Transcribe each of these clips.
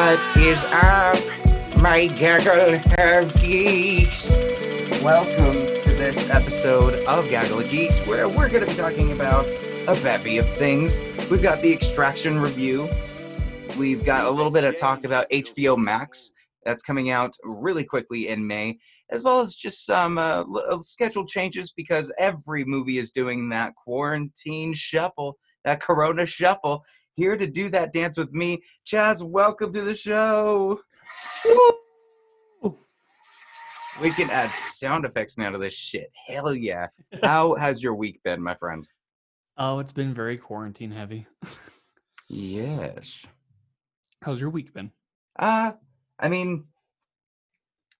What is up, my gaggle of geeks? Welcome to this episode of Gaggle of Geeks, where we're going to be talking about a bevy of things. We've got the Extraction review. We've got a little bit of talk about HBO Max that's coming out really quickly in May, as well as just some uh, l- schedule changes because every movie is doing that quarantine shuffle, that Corona shuffle. Here to do that dance with me, Chaz. Welcome to the show. We can add sound effects now to this shit. Hell yeah! How has your week been, my friend? Oh, it's been very quarantine heavy. Yes. How's your week been? Uh I mean,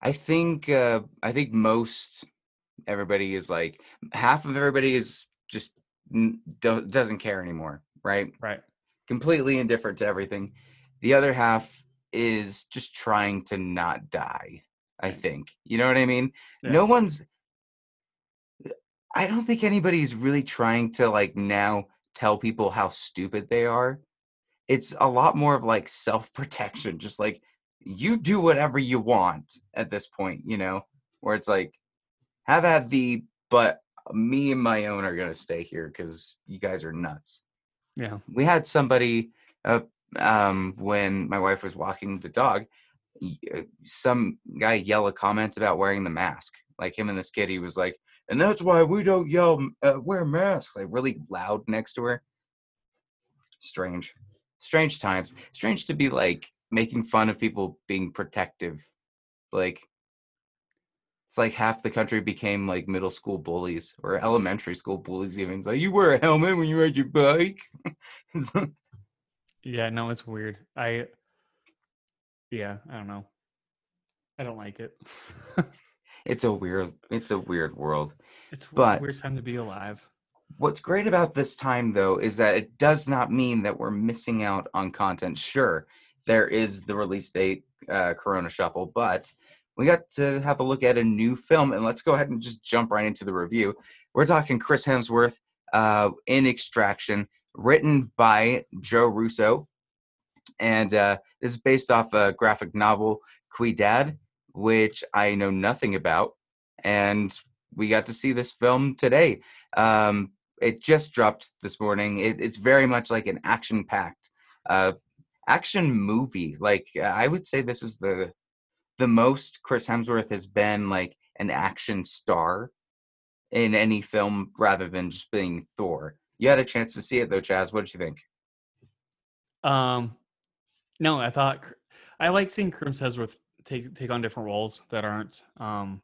I think uh, I think most everybody is like half of everybody is just n- do- doesn't care anymore, right? Right. Completely indifferent to everything. The other half is just trying to not die. I think you know what I mean. Yeah. No one's. I don't think anybody's really trying to like now tell people how stupid they are. It's a lot more of like self protection, just like you do whatever you want at this point, you know, where it's like, have at the, but me and my own are going to stay here because you guys are nuts. Yeah. We had somebody, uh, um, when my wife was walking the dog, uh, some guy yell a comment about wearing the mask. Like him and this kid, he was like, and that's why we don't yell, uh, wear masks, like really loud next to her. Strange, strange times. Strange to be like making fun of people being protective. Like, it's like half the country became like middle school bullies or elementary school bullies. Even it's like you wear a helmet when you ride your bike. Like- Yeah, no, it's weird. I Yeah, I don't know. I don't like it. it's a weird, it's a weird world. it's a But- weird time to be alive. What's great about this time, though, is that it does not mean that we're missing out on content. Sure, there is the release date, uh, Corona Shuffle, but we got to have a look at a new film, and let's go ahead and just jump right into the review. We're talking Chris Hemsworth uh, in Extraction, written by Joe Russo, and uh, this is based off a graphic novel, Ciudad, which I know nothing about, and we got to see this film today. Um, it just dropped this morning. It, it's very much like an action-packed uh, action movie. Like I would say, this is the the most Chris Hemsworth has been like an action star in any film, rather than just being Thor. You had a chance to see it though, Chaz. What did you think? Um no, I thought I like seeing Chris Hemsworth take take on different roles that aren't um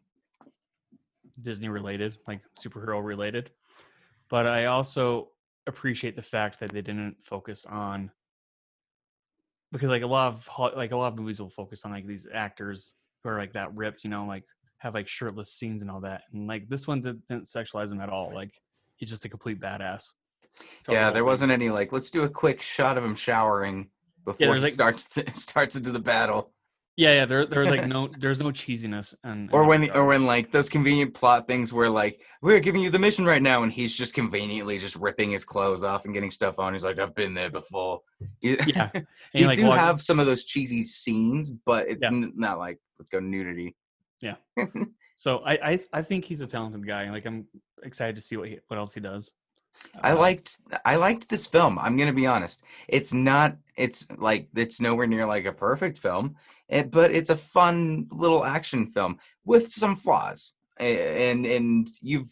Disney related, like superhero related. But I also appreciate the fact that they didn't focus on because like a lot of like a lot of movies will focus on like these actors who are like that ripped, you know, like have like shirtless scenes and all that. And like this one didn't, didn't sexualize him at all. Like he's just a complete badass. the yeah, whole there thing. wasn't any like, let's do a quick shot of him showering before there's, he like- starts to, starts into the battle. Yeah, yeah. There, there was like no, there's no cheesiness, and or when or when like those convenient plot things where like we're giving you the mission right now and he's just conveniently just ripping his clothes off and getting stuff on he's like i've been there before yeah, and you like do walk- have some of those cheesy scenes but it's Yeah. n- not like let's go nudity Yeah. So I, I, I think he's a talented guy. Like I'm excited to see what he, what else he does. I Uh, liked i liked this film i'm gonna be honest. It's not it's like it's nowhere near like a perfect film it, but it's a fun little action film with some flaws and and you've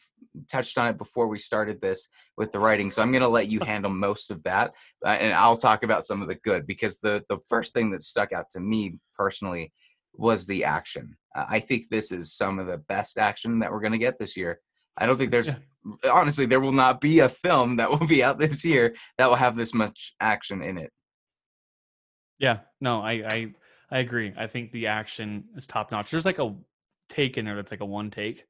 touched on it before we started this with the writing so i'm going to let you handle most of that uh, and i'll talk about some of the good because the the first thing that stuck out to me personally was the action. Uh, i think this is some of the best action that we're going to get this year i don't think there's honestly there will not be a film that will be out this year that will have this much action in it Yeah, no, I, I, I agree. I think the action is top notch. There's like a take in there that's like a one take.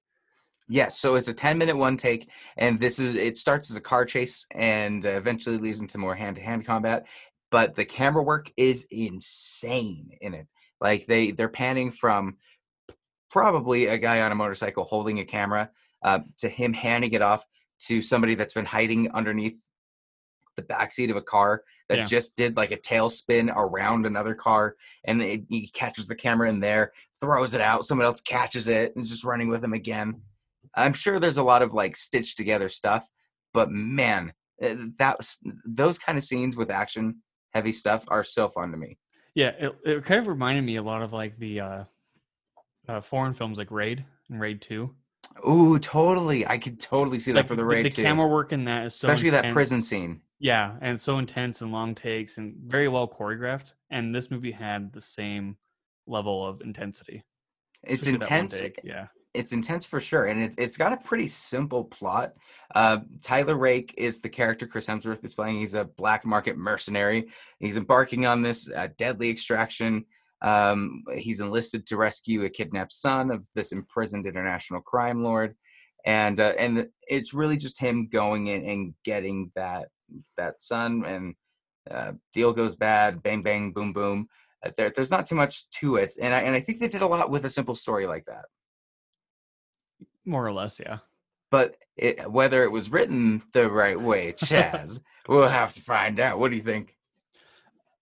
Yes, so it's a 10 minute one take, and this is it starts as a car chase and eventually leads into more hand to hand combat. But the camera work is insane in it. Like they they're panning from probably a guy on a motorcycle holding a camera uh, to him handing it off to somebody that's been hiding underneath the backseat of a car that Yeah. just did like a tailspin around another car, and it, he catches the camera in there, throws it out, someone else catches it, and is just running with him again. I'm sure there's a lot of like stitched together stuff, but man, uh, that was, those kind of scenes with action heavy stuff are so fun to me. Yeah, it, it kind of reminded me a lot of like the uh, uh foreign films like Raid and Raid Two. Ooh, totally. I could totally see that for the the, raid the too. camera work in that is so Especially that prison scene. Yeah, and so intense and long takes and very well choreographed. And this movie had the same level of intensity. It's especially intense. Yeah. It's intense for sure, and it's it's got a pretty simple plot. Uh, Tyler Rake is the character Chris Hemsworth is playing. He's a black market mercenary. He's embarking on this uh, deadly extraction. Um, he's enlisted to rescue a kidnapped son of this imprisoned international crime lord, and uh, and it's really just him going in and getting that that son. And uh, deal goes bad. Bang bang boom boom. Uh, there, there's not too much to it, and I and I think they did a lot with a simple story like that. More or less, yeah. but it, whether it was written the right way, Chaz, we'll have to find out. What do you think?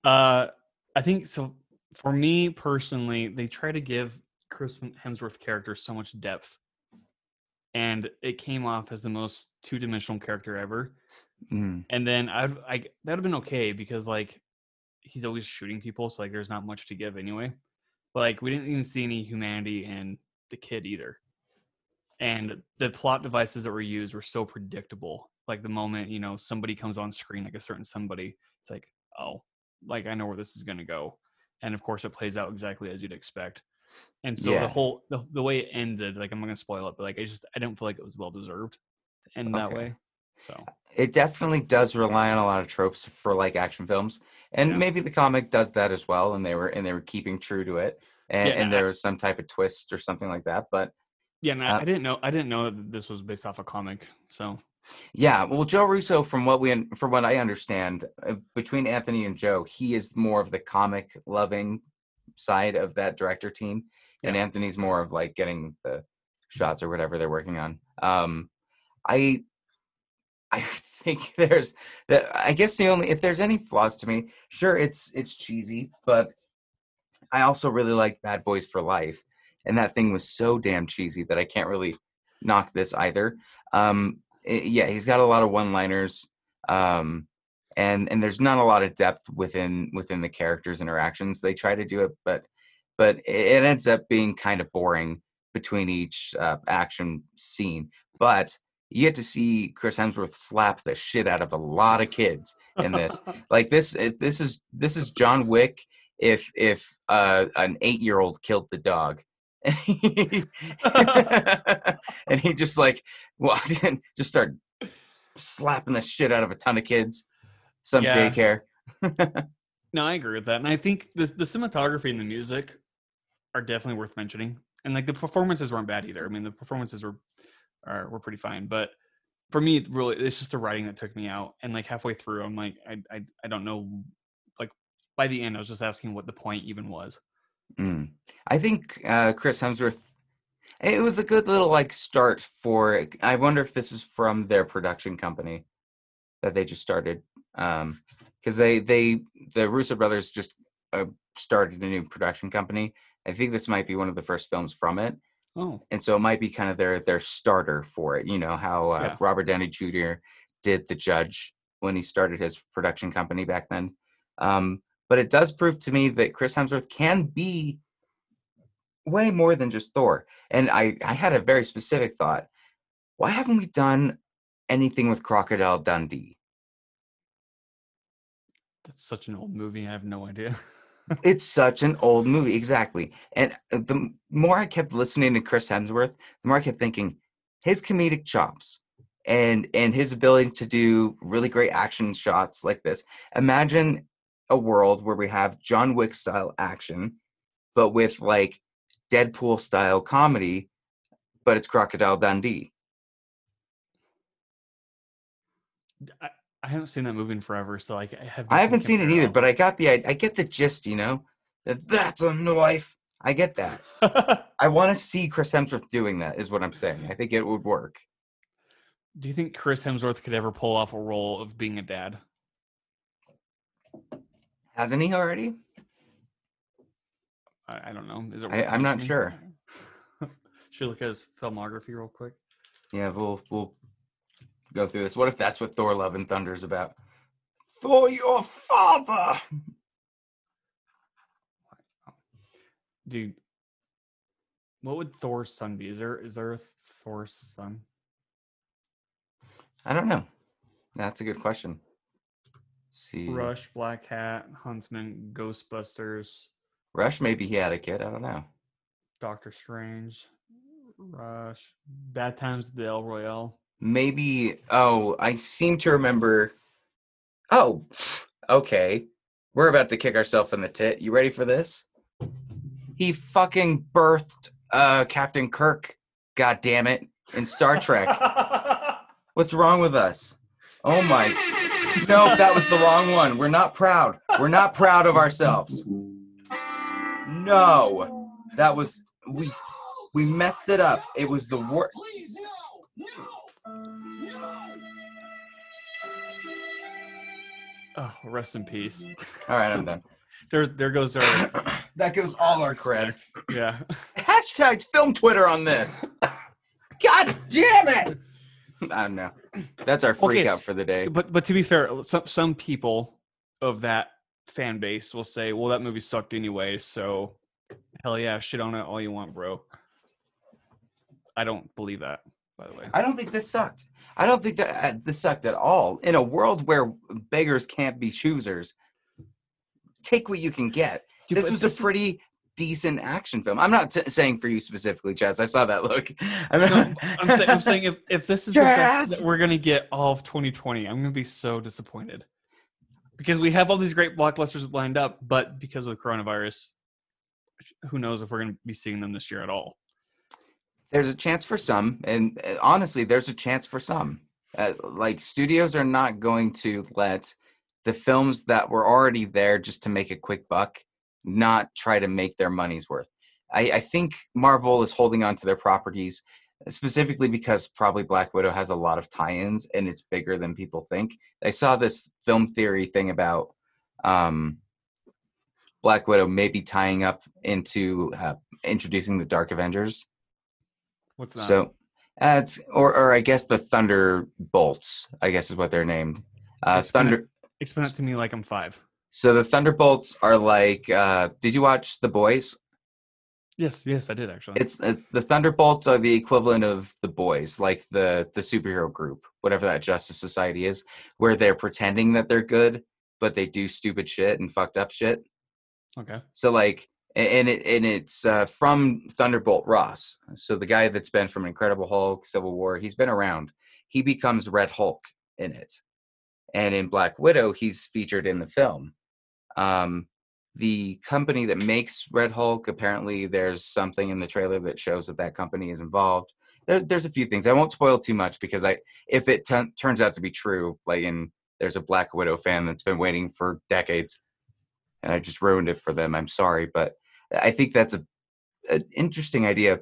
Uh, I think so. For me personally, they try to give Chris Hemsworth character so much depth, and it came off as the most two-dimensional character ever. Mm, And then I'd, I that'd have been okay because like he's always shooting people, so like there's not much to give anyway. But like we didn't even see any humanity in the kid either. And the plot devices that were used were so predictable. Like the moment you know somebody comes on screen, like a certain somebody, it's like oh, like I know where this is gonna go. And of course, it plays out exactly as you'd expect. And so Yeah. the whole the, the way it ended, like I'm not gonna spoil it, but like I just I don't feel like it was well deserved to end that way. So It definitely does rely on a lot of tropes for like action films, and Yeah. maybe the comic does that as well. And they were and they were keeping true to it, and, Yeah, and I- there was some type of twist or something like that. But Yeah, and I, Uh, I didn't know. I didn't know that this was based off a comic. So yeah, well, Joe Russo, from what we from what I understand, uh, between Anthony and Joe, he is more of the comic loving side of that director team, and Anthony's more of like getting the shots or whatever they're working on. Um, I I think there's that. I guess the only if there's any flaws to me, sure it's it's cheesy, but I also really like Bad Boys for Life, and that thing was so damn cheesy that I can't really knock this either. Um, yeah, he's got a lot of one-liners, um, and and there's not a lot of depth within within the characters' interactions. They try to do it, but but it, ends up being kind of boring between each uh, action scene. But you get to see Chris Hemsworth slap the shit out of a lot of kids in this. like this, this is this is John Wick if if uh, an eight year old killed the dog. And he and he just like walked in, just started slapping the shit out of a ton of kids. Some Yeah. daycare. no, I agree with that, and I think the the cinematography and the music are definitely worth mentioning. And like the performances weren't bad either. I mean, the performances were are were pretty fine, but for me, it really, it's just the writing that took me out. And like halfway through, I'm like, I I, I don't know. Like by the end, I was just asking what the point even was. Mm. I think uh, Chris Hemsworth. It was a good little like start for. I wonder if this is from their production company that they just started, because they they the Russo brothers just uh, started a new production company. I think this might be one of the first films from it, Oh, and so it might be kind of their their starter for it. You know how uh, Yeah. Robert Downey Jr. did The Judge when he started his production company back then. Um, but it does prove to me that Chris Hemsworth can be way more than just Thor. And I I had a very specific thought. Why haven't we done anything with Crocodile Dundee? that's such an old movie. I have no idea. it's such an old movie exactly and uh, the more i kept listening to chris hemsworth the more i kept thinking his comedic chops and and his ability to do really great action shots like this imagine a world where we have john wick style action but with like deadpool style comedy but it's crocodile dundee I, I haven't seen that movie in forever, so like I have. I haven't seen it either but i got the i, I get the gist you know that that's a knife i get that I want to see Chris Hemsworth doing that. Is what I'm saying. I think it would work. Do you think Chris Hemsworth could ever pull off a role of being a dad? Hasn't he already? I, I don't know. Is it? I, i'm not sure. Should look at his filmography real quick. Yeah, we'll we'll go through this. What if that's what Thor: Love and Thunder is about? For your father. Dude, what would Thor's son be? Is there is there a Thor's son? I don't know. That's a good question. See, Rush, Blackhat, Huntsman, Ghostbusters, Rush. Maybe he had a kid. I don't know. Doctor Strange, Rush, Bad Times at the El Royale. Maybe. Oh, I seem to remember. Oh, okay. We're about to kick ourselves in the tit. You ready for this? He fucking birthed uh, Captain Kirk. God damn it! In Star Trek. What's wrong with us? Oh my. No, that was the wrong one. We're not proud. We're not proud of ourselves. No. That was we we messed it up. It was the worst. oh, rest in peace. All right, I'm done. There, there goes our that goes all our credit. yeah. Hashtag film Twitter on this. God damn it. I don't know. That's our freak Okay, out for the day. But but to be fair, some some people of that fan base will say, "Well, that movie sucked anyway." So, hell yeah, shit on it all you want, bro. I don't believe that, by the way. I don't think this sucked. I don't think that uh, this sucked at all. In a world where beggars can't be choosers, take what you can get. Dude, this was this a pretty decent action film. I'm not t- saying for you specifically, Chaz. I saw that look. I'm No, I'm, say, I'm saying if, if this is the best that we're gonna get all of 2020, I'm gonna be so disappointed because we have all these great blockbusters lined up, but because of the coronavirus, who knows if we're gonna be seeing them this year at all? there's a chance for some, and uh, honestly, there's a chance for some. Uh, like studios are not going to let the films that were already there just to make a quick buck not try to make their money's worth. I, I think Marvel is holding on to their properties specifically because probably Black Widow has a lot of tie-ins and it's bigger than people think. I saw this film theory thing about um, Black Widow maybe tying up into uh, introducing the Dark Avengers. What's that? So, uh, it's or or I guess the Thunderbolts, I guess is what they're named. Uh, Explain it. Thunder. explain it to me like I'm five. So the Thunderbolts are like. Uh, did you watch The Boys? Yes, yes, I did actually. It's uh, the Thunderbolts are the equivalent of the Boys, like the the superhero group, whatever that Justice Society is, where they're pretending that they're good, but they do stupid shit and fucked up shit. okay. So like, and it and it's uh, from Thunderbolt Ross. So the guy that's been from Incredible Hulk, Civil War, he's been around. He becomes Red Hulk in it, and in Black Widow, he's featured in the film. Um, the company that makes Red Hulk, apparently, there's something in the trailer that shows that that company is involved. There, there's a few things. I won't spoil too much because I, if it t- turns out to be true, like in there's a Black Widow fan that's been waiting for decades and I just ruined it for them. I'm sorry, but I think that's a an interesting idea.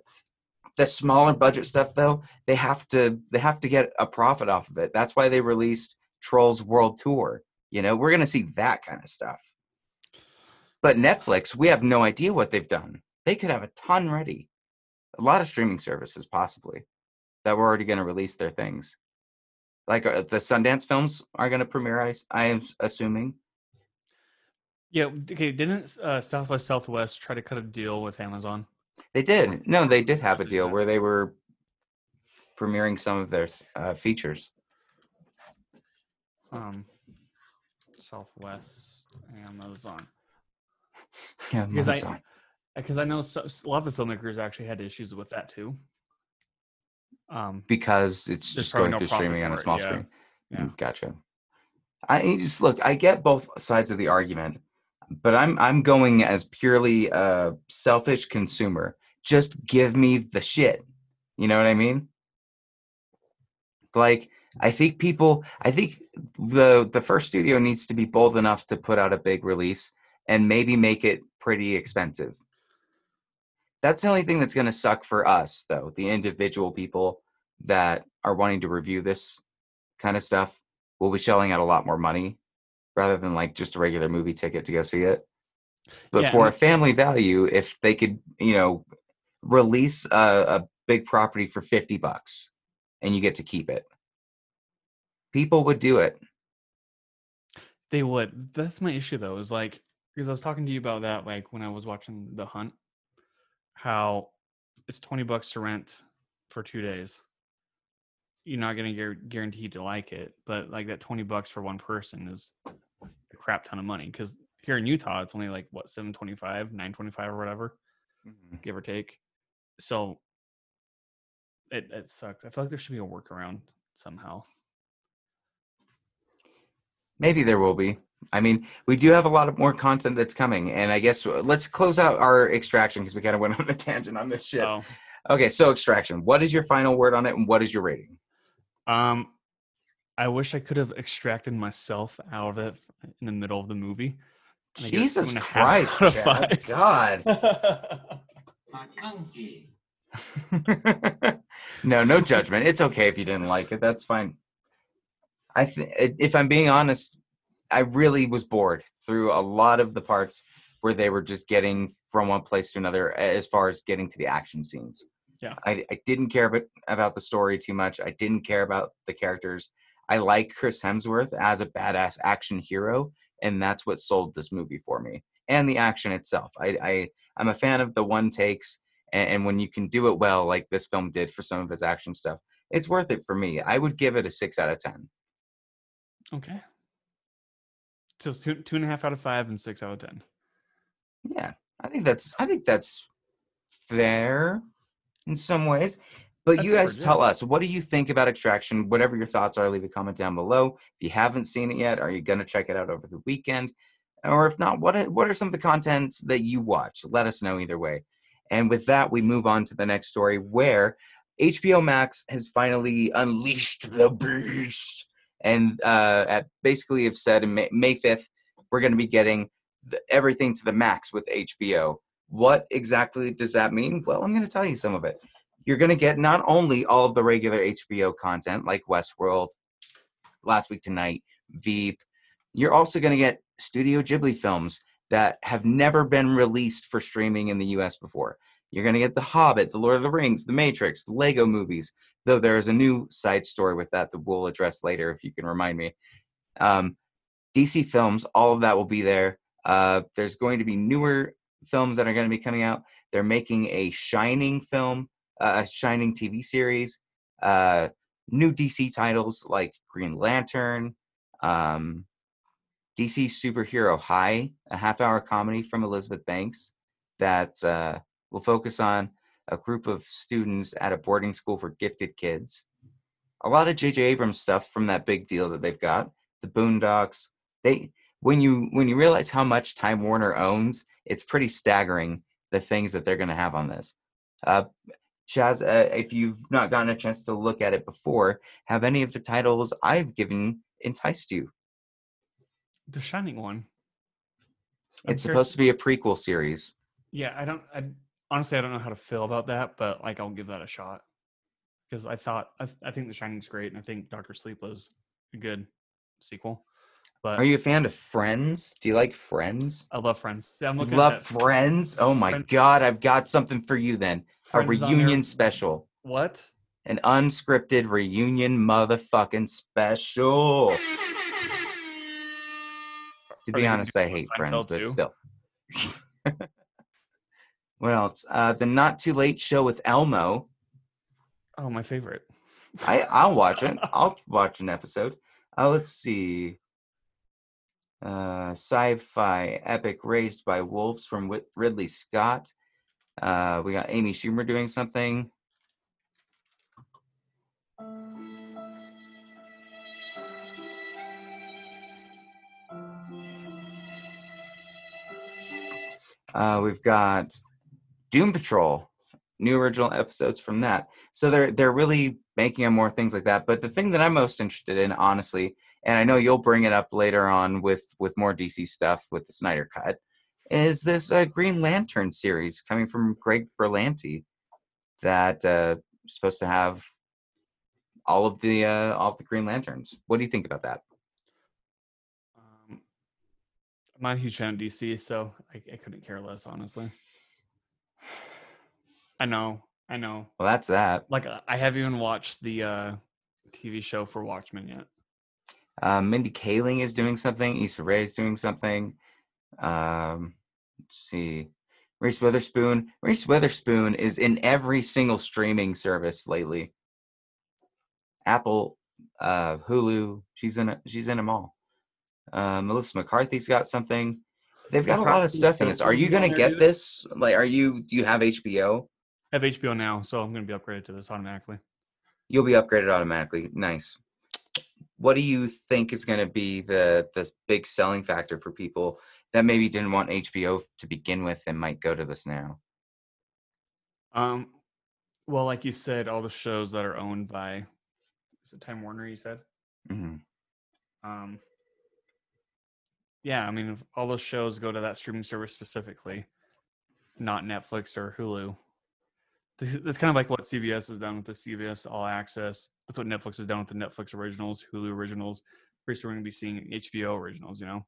The smaller budget stuff, though, they have to they have to get a profit off of it. That's why they released Trolls World Tour. You know, we're gonna see that kind of stuff. But Netflix, we have no idea what they've done. They could have a ton ready. A lot of streaming services, possibly, that were already going to release their things. Like uh, the Sundance films are going to premiere. I am assuming. Yeah. Okay. Didn't uh, Southwest Southwest try to cut a deal with Amazon? They did. No, they did have a deal where they were premiering some of their uh, features. Um, Southwest Amazon. Yeah, Because I- Because I know so, a lot of the filmmakers actually had issues with that too. Um, because it's just going no through streaming on a for it, small yeah. screen. Yeah. Mm, Gotcha. I just look. I get both sides of the argument, but I'm I'm going as purely a selfish consumer. Just give me the shit. You know what I mean? Like I think people. I think the the first studio needs to be bold enough to put out a big release and maybe make it pretty expensive. That's the only thing that's going to suck for us, though. The individual people that are wanting to review this kind of stuff will be shelling out a lot more money rather than like just a regular movie ticket to go see it. But Yeah, for a family value, if they could, you know, release a, a big property for 50 bucks and you get to keep it, people would do it. They would. That's my issue though, is like because I was talking to you about that like when I was watching The Hunt, how it's 20 bucks to rent for two days. You're not gonna get guaranteed to like it, but like that 20 bucks for one person is a crap ton of money. Because here in Utah, it's only like what 725, 925 or whatever, mm-hmm. give or take. So it it sucks. I feel like there should be a workaround somehow. Maybe there will be. I mean, we do have a lot of more content that's coming, and I guess uh, let's close out our extraction because we kind of went on a tangent on this shit. So Okay, so extraction. What is your final word on it, and what is your rating? Um, I wish I could have extracted myself out of it in the middle of the movie. I give it two Jesus and a half Christ, Chaz. God. no, no judgment. It's okay if you didn't like it. That's fine. I th- if I'm being honest, I really was bored through a lot of the parts where they were just getting from one place to another as far as getting to the action scenes. Yeah. I, I didn't care about, about the story too much. I didn't care about the characters. I like Chris Hemsworth as a badass action hero, and that's what sold this movie for me. And the action itself. I, I I'm a fan of the one takes, and, and when you can do it well, like this film did for some of its action stuff, it's worth it for me. I would give it a six out of ten. okay. So two two and a half out of five and six out of ten. Yeah, I think that's I think that's fair in some ways. But That's you guys tell us, what do you think about Extraction? Whatever your thoughts are, leave a comment down below. If you haven't seen it yet, are you gonna check it out over the weekend? Or if not, what what are some of the contents that you watch? Let us know either way. And with that, we move on to the next story where HBO Max has finally unleashed the beast, and uh, at basically have said in May, May 5th we're going to be getting the, everything to the max with HBO. What exactly does that mean? Well, I'm going to tell you some of it. You're going to get not only all of the regular HBO content like Westworld, Last Week Tonight, Veep, you're also going to get Studio Ghibli films that have never been released for streaming in the US before. You're going to get The Hobbit, The Lord of the Rings, The Matrix, the Lego movies, though there is a new side story with that that we'll address later if you can remind me. Um, DC films, all of that will be there. Uh, there's going to be newer films that are going to be coming out. They're making a Shining film, uh, a Shining TV series, uh, new DC titles like Green Lantern, um, DC Superhero High, a half hour comedy from Elizabeth Banks that uh, will focus on a group of students at a boarding school for gifted kids. A lot of J.J. Abrams stuff from that big deal that they've got. The Boondocks. They when you when you realize how much Time Warner owns, it's pretty staggering the things that they're going to have on this. Uh, Chaz, uh, if you've not gotten a chance to look at it before, have any of the titles I've given enticed you? The Shining one. I'm It's supposed to be a prequel series. Yeah, I don't. I honestly, I don't know how to feel about that, but like, I'll give that a shot because I thought I, th- I think The Shining's great, and I think Doctor Sleep was a good sequel. But Are you a fan of Friends? Do you like Friends? I love Friends. Yeah, I'm looking love at. Friends? Oh my Friends- god, I've got something for you then. Friends a reunion special. What? An unscripted reunion motherfucking special. To be honest, I hate Friends, Seinfeld but too? still. what else? Uh, the Not Too Late Show with Elmo. Oh, my favorite. I I'll watch it. I'll watch an episode. Uh, let's see. Uh, sci-fi epic raised by wolves from Whit- Ridley Scott. Uh, we got Amy Schumer doing something. Uh, we've got Doom Patrol, new original episodes from that. So they're they're really making more things like that. But the thing that I'm most interested in, honestly, and I know you'll bring it up later on with with more DC stuff with the Snyder Cut, is this uh, Green Lantern series coming from Greg Berlanti that uh, supposed to have all of the uh, all of the Green Lanterns. What do you think about that? Um, I'm not a huge fan of DC, so I, I couldn't care less, honestly. I know, I know. Well, that's that. Like uh, I haven't even watched the uh, TV show for Watchmen yet. Um, Mindy Kaling is doing something. Issa Rae is doing something. Um, let's see. Reese Witherspoon. Reese Witherspoon is in every single streaming service lately. Apple, uh, Hulu. She's in. A, she's in them all. Uh, Melissa McCarthy's got something. They've got a lot of stuff in this. Are you gonna get this? Like, are you? Do you have HBO? I have HBO now, so I'm going to be upgraded to this automatically. You'll be upgraded automatically. Nice. What do you think is going to be the the big selling factor for people that maybe didn't want HBO to begin with and might go to this now? Um, well, like you said, all the shows that are owned by is it Time Warner? You said. hmm Um, yeah, I mean, if all those shows go to that streaming service specifically, not Netflix or Hulu. That's kind of like what CBS has done with the CBS All Access. That's what Netflix has done with the Netflix originals, Hulu originals. Pretty soon we're going to be seeing HBO originals, you know,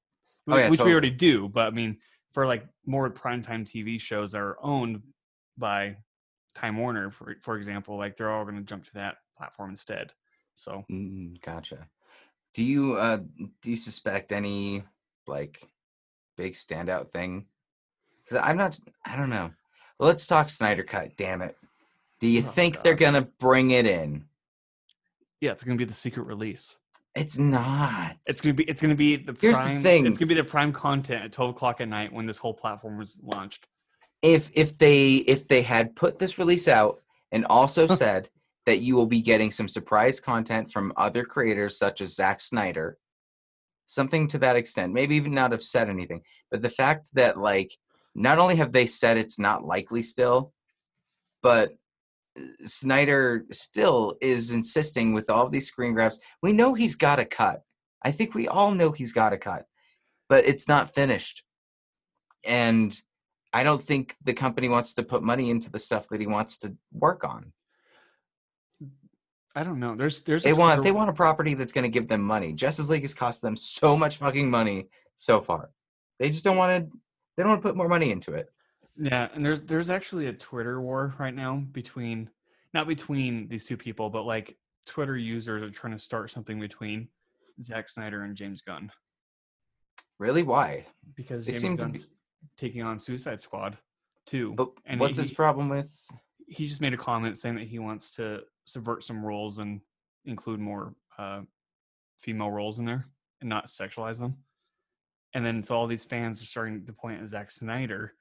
Oh, yeah, which we already do. But I mean, for like more primetime TV shows that are owned by Time Warner, for for example, like they're all going to jump to that platform instead. So Mm, gotcha. Do you uh do you suspect any like big standout thing? Because I'm not. I don't know. Let's talk Snyder Cut. Damn it. Do you Oh, think they're gonna bring it in? yeah, it's going to be the secret release. It's not. It's gonna be it's gonna be the Here's the prime. thing. It's gonna be the prime content at twelve o'clock at night when this whole platform was launched. if if they if they had put this release out and also said that you will be getting some surprise content from other creators such as Zack Snyder, something to that extent, maybe even not have said anything, but the fact that like not only have they said it's not likely still, but uh, Snyder still is insisting with all these screen grabs. We know he's got a cut. I think we all know he's got a cut, but it's not finished. And I don't think the company wants to put money into the stuff that he wants to work on. I don't know. There's there's They want they want a property that's going to give them money. Justice League has cost them so much fucking money so far. They just don't want to. They don't want to put more money into it. yeah, and there's there's actually a Twitter war right now between not between these two people, but like Twitter users are trying to start something between Zack Snyder and James Gunn Really? Why? because They James seem to Gunn's taking on Suicide Squad too. But And what's he- his problem with? He just made a comment saying that he wants to subvert some roles and include more uh, female roles in there and not sexualize them. And then so all these fans are starting to point at Zack Snyder.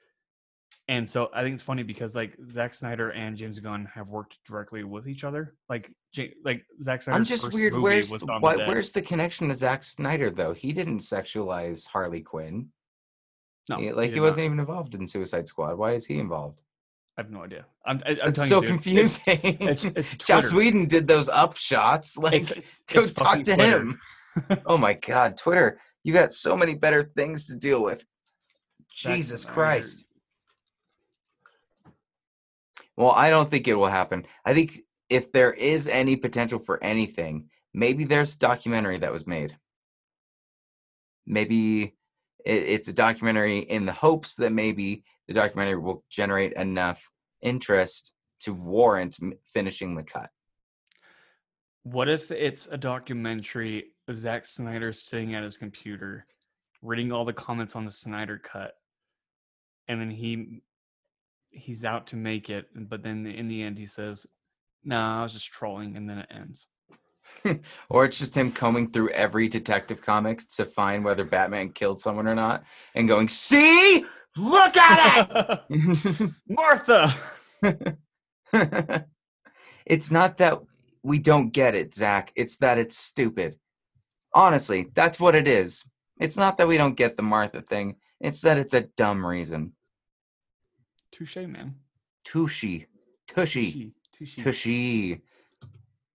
And so I think it's funny because like Zack Snyder and James Gunn have worked directly with each other. Like Ja- like Zack Snyder's I'm just weird. Where's the, what, where's the connection to Zack Snyder though? He didn't sexualize Harley Quinn. no, He- like he, not. wasn't even involved in Suicide Squad. Why is he involved? I have no idea. I'm, I, I'm It's so you, it's- confusing. It's it's, Joss Twitter. Whedon did those up shots. Like, It's, it's, go it's talk to Twitter. him. oh my God, Twitter! You got so many better things to deal with. Jesus Christ. Well, I don't think it will happen. I think if there is any potential for anything, maybe there's a documentary that was made. Maybe it, it's a documentary in the hopes that maybe the documentary will generate enough interest to warrant finishing the cut. What if it's a documentary of Zack Snyder sitting at his computer, reading all the comments on the Snyder cut, and then he he's out to make it, but then in the end he says, "No, I was just trolling," and then it ends. Or it's just him combing through every detective comics to find whether Batman killed someone or not and going, See? Look at it! Martha. it's not that we don't get it, Zack. It's that it's stupid. Honestly, that's what it is. It's not that we don't get the Martha thing. It's that it's a dumb reason. Touche, man. Tushy. Tushy. Touche. Tushy.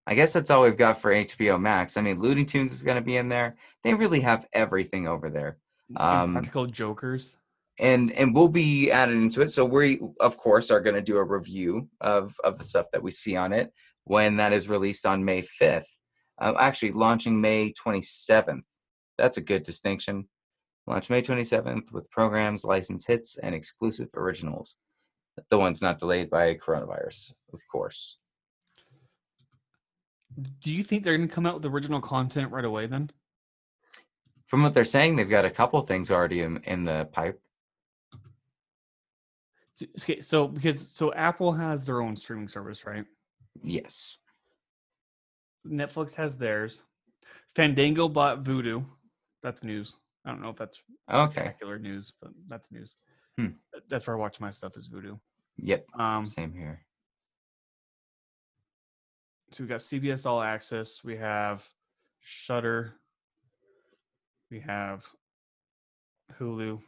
I guess that's all we've got for HBO Max. I mean, Looney Tunes is going to be in there. They really have everything over there. Um, Practical Jokers. and and we'll be added into it. So we of course are going to do a review of of the stuff that we see on it when that is released on May fifth. Uh, actually, launching May twenty seventh. That's a good distinction. Launch May 27th with programs, licensed hits, and exclusive originals. The one's not delayed by coronavirus, of course. Do you think they're going to come out with original content right away then? From what they're saying, they've got a couple things already in, in the pipe. Okay, so because so Apple has their own streaming service, right? Yes. Netflix has theirs. Fandango bought Vudu. That's news. I don't know if that's Okay. news, but that's news. Hmm. That's where I watch my stuff is Vudu. Yep. Um, Same here. So we got CBS All Access. We have Shudder. We have Hulu.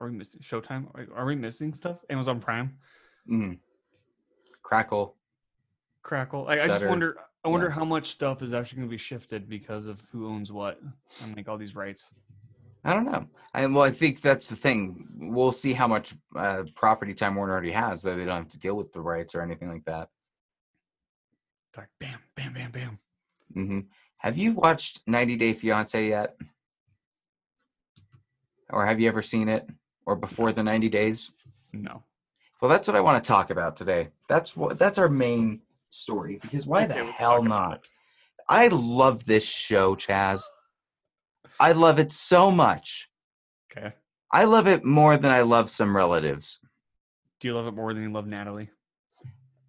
Are we missing Showtime? Are- we missing stuff? Amazon Prime, Mm. Crackle. Crackle. Like, I just wonder. I wonder Yeah. how much stuff is actually going to be shifted because of who owns what and like all these rights. I don't know. I, well, I think that's the thing. We'll see how much uh, property Time Warner already has, though they don't have to deal with the rights or anything like that. It's like bam, bam, bam, bam. hmm Have you watched 90 Day Fiance yet? Or have you ever seen it? Or before the 90 days? No. Well, that's what I want to talk about today. That's what that's our main story. Because why Okay, the hell not? I love this show, Chaz. I love it so much. Okay. I love it more than I love some relatives. Do you love it more than you love Natalie?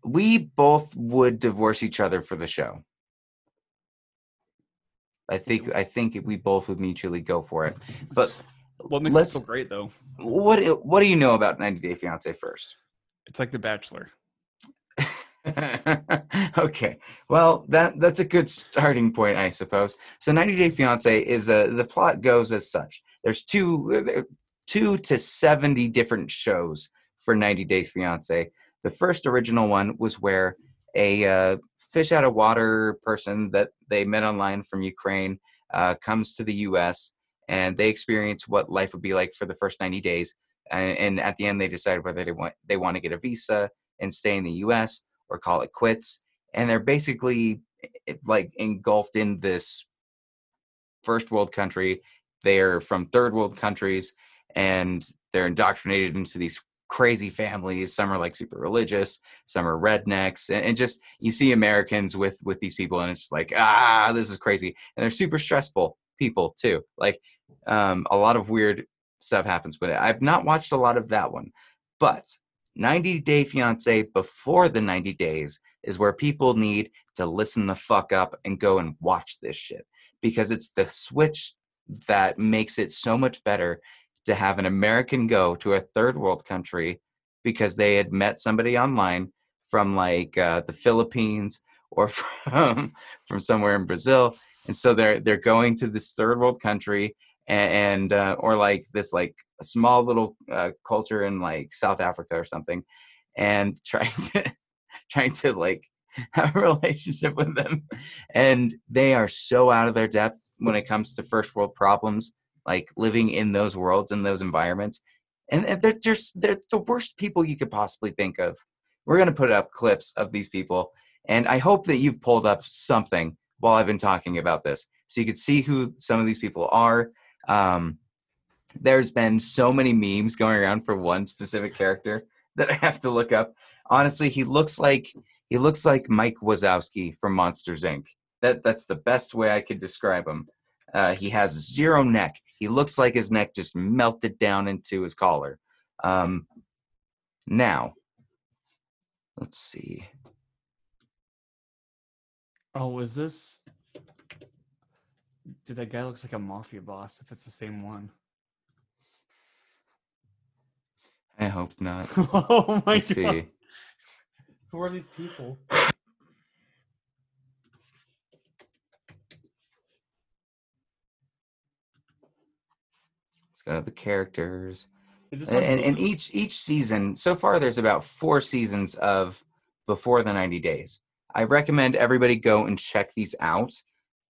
We both would divorce each other for the show. I think I think we both would mutually go for it. But what makes it so great though? what what do you know about 90 Day Fiance first? It's like The Bachelor. okay. Well, that that's a good starting point, I suppose. So 90 Day Fiance is a the plot goes as such. There's two uh, two to 70 different shows for 90 Day Fiance. The first original one was where a uh, fish out of water person that they met online from Ukraine uh, comes to the U.S. and they experience what life would be like for the first 90 days. And, and at the end, they decide whether they want they want to get a visa and stay in the U.S. or call it quits. And they're basically eh, like engulfed in this first world country. They're from third world countries, and they're indoctrinated into these crazy families. Some are like super religious, some are rednecks, and, and just you see Americans with with these people, and it's like ah, this is crazy, and they're super stressful people too. Like um, a lot of weird stuff happens, but I've not watched a lot of that one. But 90 Day Fiance before the 90 days is where people need to listen the fuck up and go and watch this shit because it's the switch that makes it so much better to have an American go to a third world country because they had met somebody online from like uh, the Philippines or from from somewhere in Brazil. And so they're they're going to this third world country and, uh, or like this like a small little uh, culture in like South Africa or something and trying to trying to like have a relationship with them and they are so out of their depth when it comes to first world problems like living in those worlds and those environments and they're just they're the worst people you could possibly think of. We're to put up clips of these people and i hope that you've pulled up something while i've been talking about this so you could see who some of these people are um, there's been so many memes going around for one specific character that i have to look up. Honestly he looks like he looks like mike wazowski from monsters inc. That that's the best way i could describe him. Uh, he has zero neck. He looks like his neck just melted down into his collar. Um, now let's see. Oh, is this? Dude, that guy looks like a mafia boss. If it's the same one. i hope not oh my let's god! see Who are these people? let's go to the characters and, and, and each each season so far there's about four seasons of before the 90 days i recommend everybody go and check these out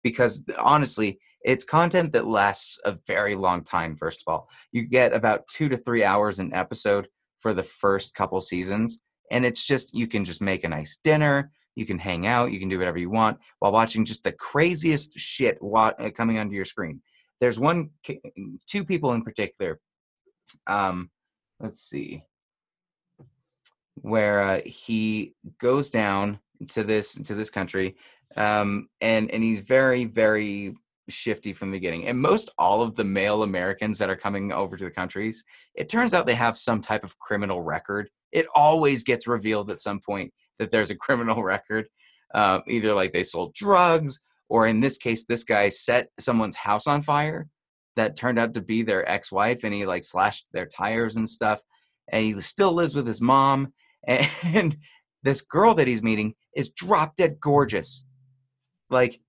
because honestly it's content that lasts a very long time first of all you get about two to three hours an episode for the first couple seasons and it's just you can just make a nice dinner You can hang out. You can do whatever you want while watching just the craziest shit uh, coming onto your screen. There's one, two people in particular. Um, let's see, where uh, he goes down to this to this country, um, and and he's very very shifty from the beginning. And most all of the male Americans that are coming over to the countries, it turns out they have some type of criminal record. It always gets revealed at some point that there's a criminal record, uh, either like they sold drugs, or in this case, this guy set someone's house on fire that turned out to be their ex-wife, and he like slashed their tires and stuff. And he still lives with his mom, and this girl that he's meeting is drop dead gorgeous, like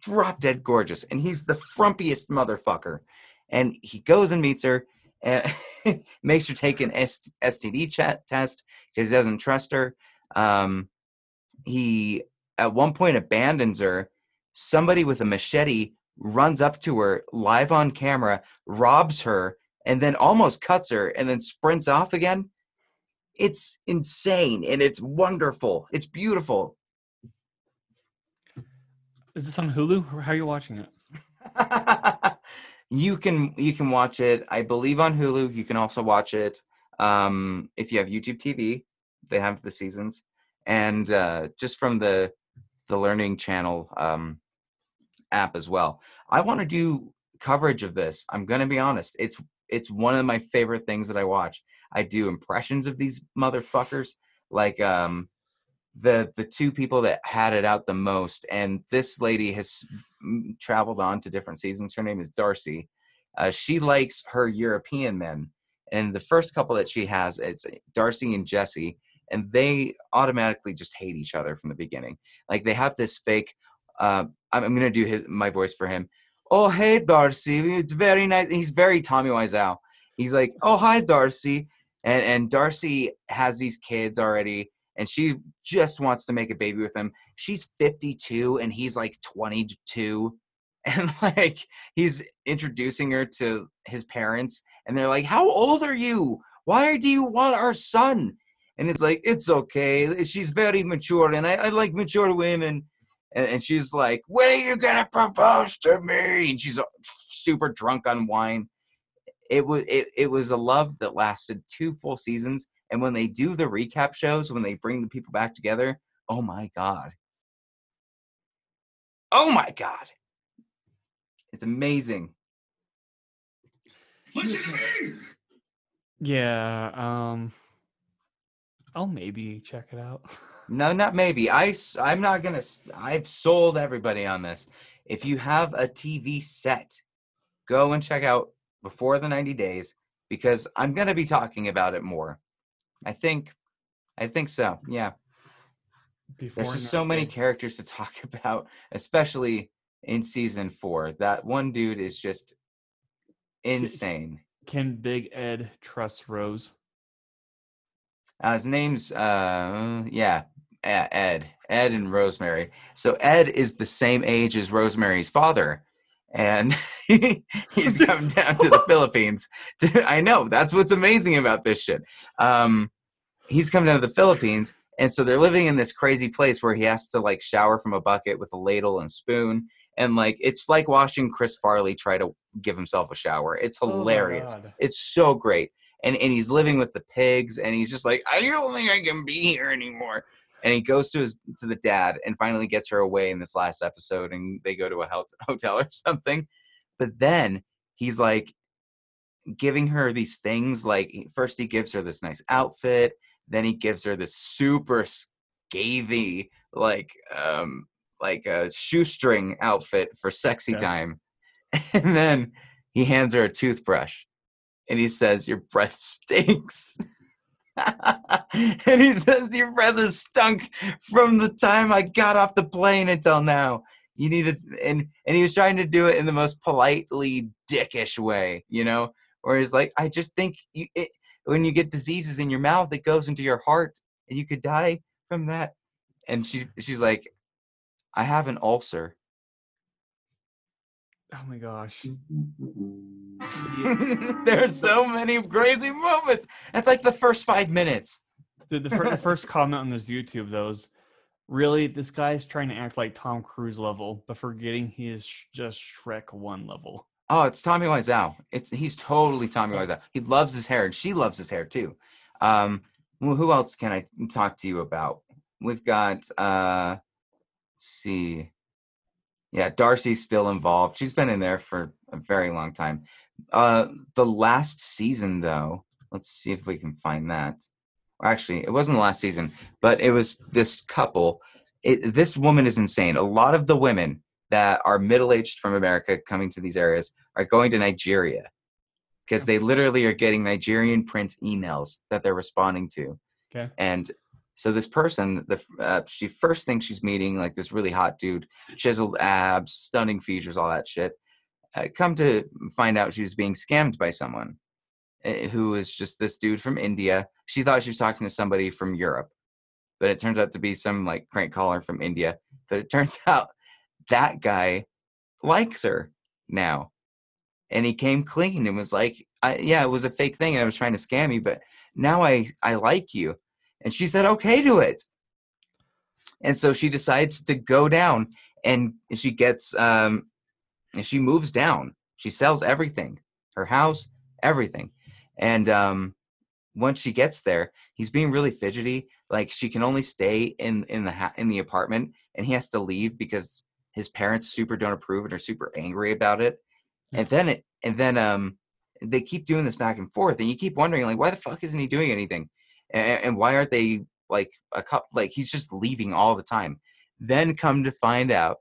drop dead gorgeous, and he's the frumpiest motherfucker. And he goes and meets her, and makes her take an STD test because he doesn't trust her. Um, he at one point abandons her. Somebody with a machete runs up to her live on camera, robs her, and then almost cuts her, and then sprints off again. It's insane and it's wonderful. It's beautiful. Is this on Hulu? How are you watching it? you can you can watch it. I believe on Hulu. You can also watch it um, if you have YouTube TV. They have the seasons, and uh, just from the the Learning Channel um, app as well. I want to do coverage of this. I'm gonna be honest. It's it's one of my favorite things that I watch. I do impressions of these motherfuckers, like um, the the two people that had it out the most and this lady has traveled on to different seasons. Her name is darcy. Uh, she likes her european men and the first couple that she has it's darcy and jesse and they automatically just hate each other from the beginning. Like they have this fake uh, i'm, I'm gonna do his, my voice for him. Oh hey darcy it's very nice he's very tommy wiseau. He's like oh hi darcy and and darcy has these kids already and she just wants to make a baby with him. She's 52 and he's like 22 and like he's introducing her to his parents and they're like, "How old are you? Why do you want our son?" And it's like, "It's okay. She's very mature and I, I like mature women." And, and she's like, "When are you gonna propose to me?" And she's uh, super drunk on wine. It was it, it was a love that lasted two full seasons and when they do the recap shows, when they bring the people back together, oh my God. Oh my God. It's amazing. Yeah. Um. I'll maybe check it out. No, not maybe. I I'm not going to. I've sold everybody on this. If you have a TV set, go and check out before the 90 days because I'm going to be talking about it more. I think. I think so. Yeah. Before There's just so many 90. characters to talk about, especially in season four. That one dude is just insane. Can Big Ed trust Rose? Uh, his name's uh yeah, Ed. Ed and Rosemary. So Ed is the same age as Rosemary's father. And he's come down to the Philippines. To, I know that's what's amazing about this shit. Um, he's come down to the Philippines, and so they're living in this crazy place where he has to like shower from a bucket with a ladle and spoon, and like it's like watching Chris Farley try to give himself a shower. It's Oh hilarious. God. it's so great. And and he's living with the pigs, and he's just like, I don't think I can be here anymore. And he goes to his to the dad, and finally gets her away in this last episode, and they go to a hotel or something. But then he's like giving her these things. Like first he gives her this nice outfit, then he gives her this super scathy like um like a shoestring outfit for sexy Yeah. time, and then he hands her a toothbrush and he says, Your breath stinks. and he says, Your breath has stunk from the time I got off the plane until now. You need it. And, and he was trying to do it in the most politely dickish way, you know, where he's like, I just think you, it, when you get diseases in your mouth, it goes into your heart and you could die from that. And she, she's like, I have an ulcer. Oh my gosh. There's so many crazy moments. That's like the first five minutes. The, the, fir- the first comment on this YouTube though is really, this guy's trying to act like Tom Cruise level, but forgetting he is sh- just Shrek one level. Oh, it's Tommy Wiseau. It's he's totally Tommy Wiseau. He loves his hair, and she loves his hair too. Um, well, who else can I talk to you about? We've got uh, let's see, yeah, Darcy's still involved. She's been in there for a very long time. Uh, the last season, though, let's see if we can find that. Actually, it wasn't the last season, but it was this couple. It, this woman is insane. A lot of the women that are middle aged from America coming to these areas are going to Nigeria because they literally are getting Nigerian print emails that they're responding to. Okay. And so this person, the uh, she first thinks she's meeting like this really hot dude, chiseled abs, stunning features, all that shit. Come to find out she was being scammed by someone who was just this dude from India. She thought she was talking to somebody from Europe, but it turns out to be some like crank caller from India. But it turns out that guy likes her now. And he came clean and was like, yeah, it was a fake thing and I was trying to scam you, but now I, I like you. And she said, okay to it. And so she decides to go down and she gets, um, and she moves down. She sells everything, her house, everything. And um, once she gets there, he's being really fidgety. Like she can only stay in in the ha- in the apartment, and he has to leave because his parents super don't approve and are super angry about it. And then it and then um they keep doing this back and forth, and you keep wondering like why the fuck isn't he doing anything, and, and why aren't they like a couple like he's just leaving all the time. Then come to find out,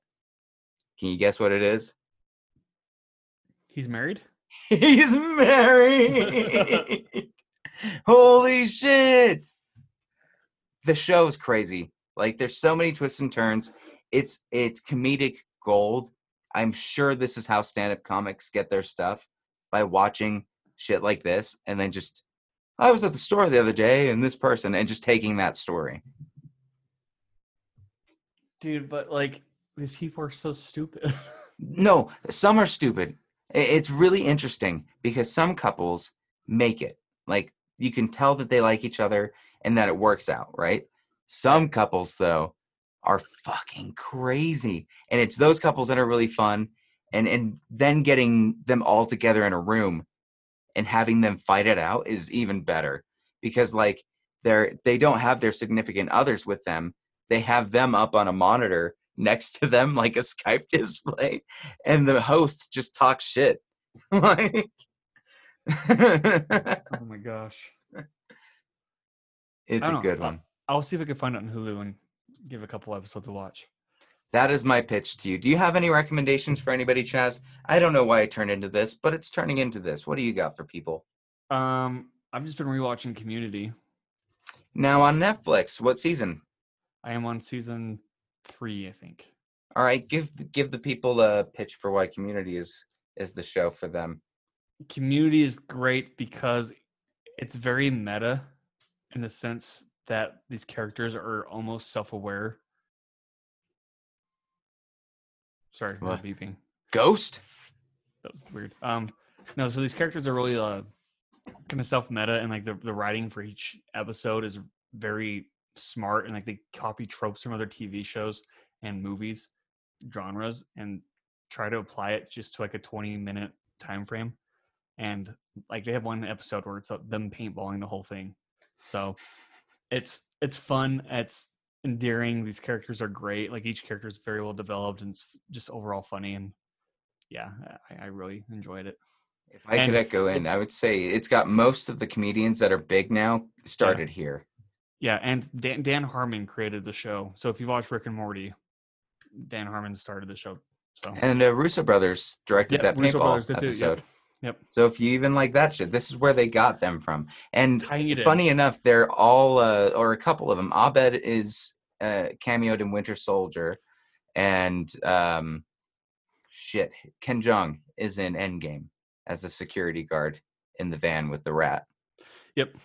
can you guess what it is? He's married. He's married. Holy shit. The show is crazy. Like there's so many twists and turns. It's it's comedic gold. I'm sure this is how stand-up comics get their stuff by watching shit like this and then just I was at the store the other day and this person and just taking that story. Dude, but like these people are so stupid. No, some are stupid. It's really interesting because some couples make it. Like you can tell that they like each other and that it works out, right? Some couples though are fucking crazy. And it's those couples that are really fun and and then getting them all together in a room and having them fight it out is even better because like they're they don't have their significant others with them. They have them up on a monitor next to them like a Skype display and the host just talks shit. like oh my gosh. it's a don't know. good one. I'll see if I can find it on Hulu and give a couple episodes to watch. That is my pitch to you. Do you have any recommendations for anybody, Chaz? I don't know why I turned into this, but it's turning into this. What do you got for people? Um, I've just been rewatching Community. Now on Netflix, what season? I am on season three, I think. All right, give give the people a pitch for why Community is is the show for them. Community is great because it's very meta in the sense that these characters are almost self-aware. Sorry for What? beeping. Ghost? That was weird. Um, no, so these characters are really uh kind of self meta, and like the the writing for each episode is very smart, and like they copy tropes from other TV shows and movies genres, and try to apply it just to like a twenty minute time frame. And like they have one episode where it's uh, them paintballing the whole thing, so it's it's fun. It's endearing. These characters are great. Like each character is very well developed, and it's just overall funny and yeah, I, I really enjoyed it. If I And could echo in, I would say it's got most of the comedians that are big now started here. Yeah, and Dan, Dan Harmon created the show. So if you've watched Rick and Morty, Dan Harmon started the show. So And uh, Russo brothers directed Yep, that Russo paintball brothers did too, yep. episode. Yep. So if you even like that shit, this is where they got them from. And it in. funny enough, they're all, uh, or a couple of them. Abed is uh, cameoed in Winter Soldier, and um, shit, Ken Jeong is in Endgame as a security guard in the van with the rat. Yep,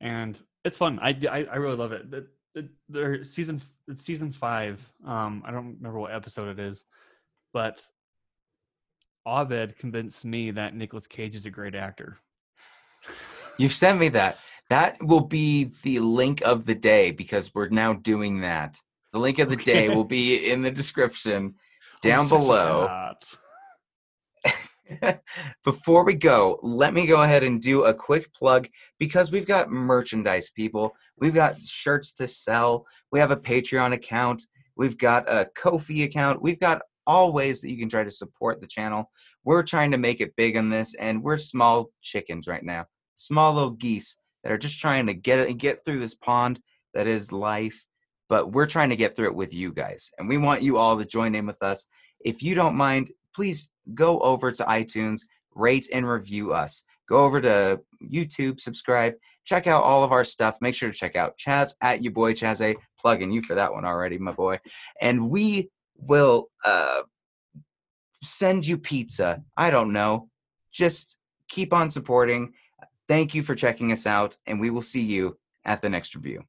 and it's fun. I, I, I really love it. The, the, the season it's season five. Um, I don't remember what episode it is, but Abed convinced me that Nicolas Cage is a great actor. You sent me that. That will be the link of the day because we're now doing that. The link of the day will be in the description down below. Before we go, let me go ahead and do a quick plug because we've got merchandise, people. We've got shirts to sell. We have a Patreon account. We've got a Ko-fi account. We've got all ways that you can try to support the channel. We're trying to make it big on this, and we're small chickens right now, small little geese that are just trying to get it, get through this pond that is life. But we're trying to get through it with you guys, and we want you all to join in with us. If you don't mind, please go over to iTunes, rate and review us. Go over to YouTube, subscribe, check out all of our stuff. Make sure to check out Chaz at you boy Chaz A. Plugging you for that one already, my boy. And we will uh, send you pizza. I don't know. Just keep on supporting. Thank you for checking us out, and we will see you at the next review.